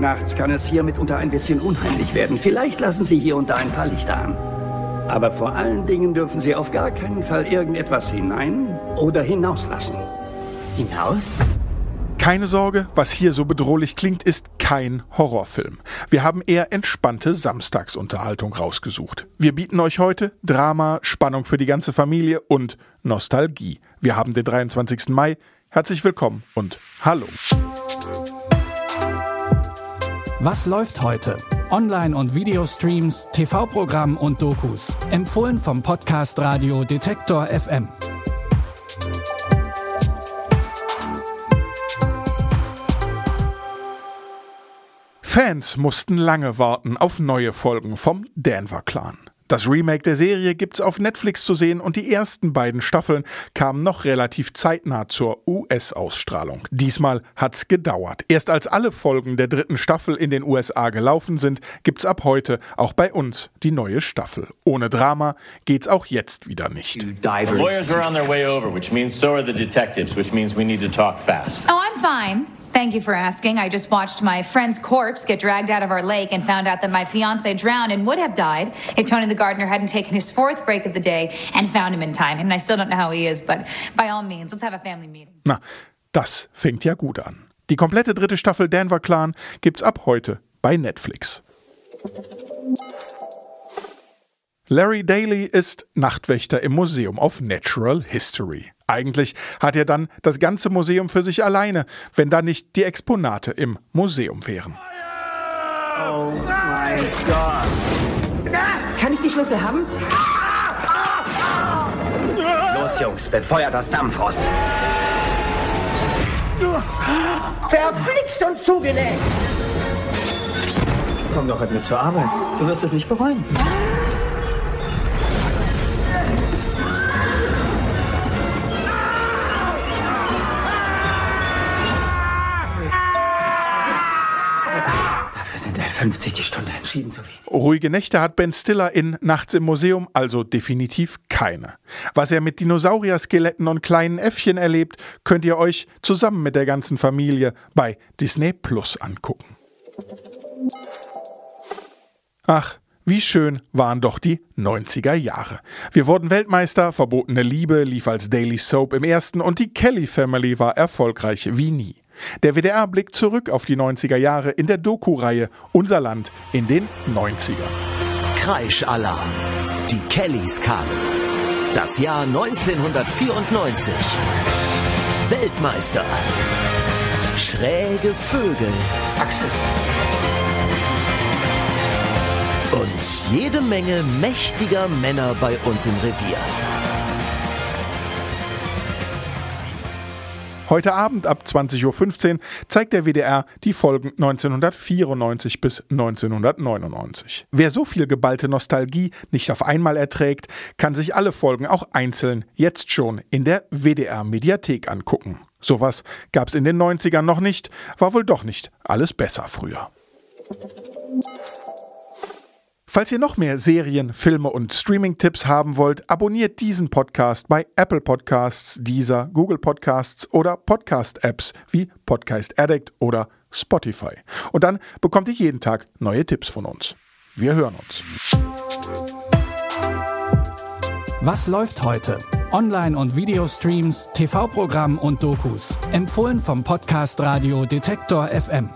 Nachts kann es hier mitunter ein bisschen unheimlich werden. Vielleicht lassen Sie hier und da ein paar Lichter an. Aber vor allen Dingen dürfen Sie auf gar keinen Fall irgendetwas hinein oder hinauslassen. Hinaus? Keine Sorge, was hier so bedrohlich klingt, ist kein Horrorfilm. Wir haben eher entspannte Samstagsunterhaltung rausgesucht. Wir bieten euch heute Drama, Spannung für die ganze Familie und Nostalgie. Wir haben den 23. Mai. Herzlich willkommen und hallo. Was läuft heute? Online- und Videostreams, TV-Programm und Dokus. Empfohlen vom Podcast Radio Detektor FM. Fans mussten lange warten auf neue Folgen vom Denver Clan. Das Remake der Serie gibt's auf Netflix zu sehen und die ersten beiden Staffeln kamen noch relativ zeitnah zur US-Ausstrahlung. Diesmal hat's gedauert. Erst als alle Folgen der dritten Staffel in den USA gelaufen sind, gibt's ab heute auch bei uns die neue Staffel. Ohne Drama geht's auch jetzt wieder nicht. The lawyers are on their way over, which means so are the detectives, which means we need to talk fast. Oh, I'm fine. Thank you for asking. I just watched my friend's corpse get dragged out of our lake and found out that my fiance drowned and would have died if Tony the gardener hadn't taken his fourth break of the day and found him in time. And I still don't know how he is, but by all means, let's have a family meeting. Na, das fängt ja gut an. Die komplette dritte Staffel Denver Clan gibt's ab heute bei Netflix. Larry Daly ist Nachtwächter im Museum of Natural History. Eigentlich hat er dann das ganze Museum für sich alleine, wenn da nicht die Exponate im Museum wären. Oh mein Gott. Kann ich die Schlüssel haben? Los, Jungs, befeuert das Dampfrost. Verflixt und zugenäht. Komm doch mit mir zur Arbeit. Du wirst es nicht bereuen. 50 die Stunde entschieden zu wenig. Ruhige Nächte hat Ben Stiller in Nachts im Museum also definitiv keine. Was er mit Dinosaurier-Skeletten und kleinen Äffchen erlebt, könnt ihr euch zusammen mit der ganzen Familie bei Disney Plus angucken. Ach, wie schön waren doch die 90er Jahre. Wir wurden Weltmeister, verbotene Liebe lief als Daily Soap im ersten und die Kelly Family war erfolgreich wie nie. Der WDR blickt zurück auf die 90er Jahre in der Doku-Reihe Unser Land in den 90ern. Kreischalarm. Die Kellys kamen. Das Jahr 1994. Weltmeister. Schräge Vögel. Axel. Und jede Menge mächtiger Männer bei uns im Revier. Heute Abend ab 20.15 Uhr zeigt der WDR die Folgen 1994 bis 1999. Wer so viel geballte Nostalgie nicht auf einmal erträgt, kann sich alle Folgen auch einzeln jetzt schon in der WDR Mediathek angucken. Sowas gab's in den 90ern noch nicht, war wohl doch nicht alles besser früher. Falls ihr noch mehr Serien, Filme und Streaming-Tipps haben wollt, abonniert diesen Podcast bei Apple Podcasts, Deezer, Google Podcasts oder Podcast-Apps wie Podcast Addict oder Spotify. Und dann bekommt ihr jeden Tag neue Tipps von uns. Wir hören uns. Was läuft heute? Online- und Videostreams, TV-Programm und Dokus. Empfohlen vom Podcast Radio Detektor FM.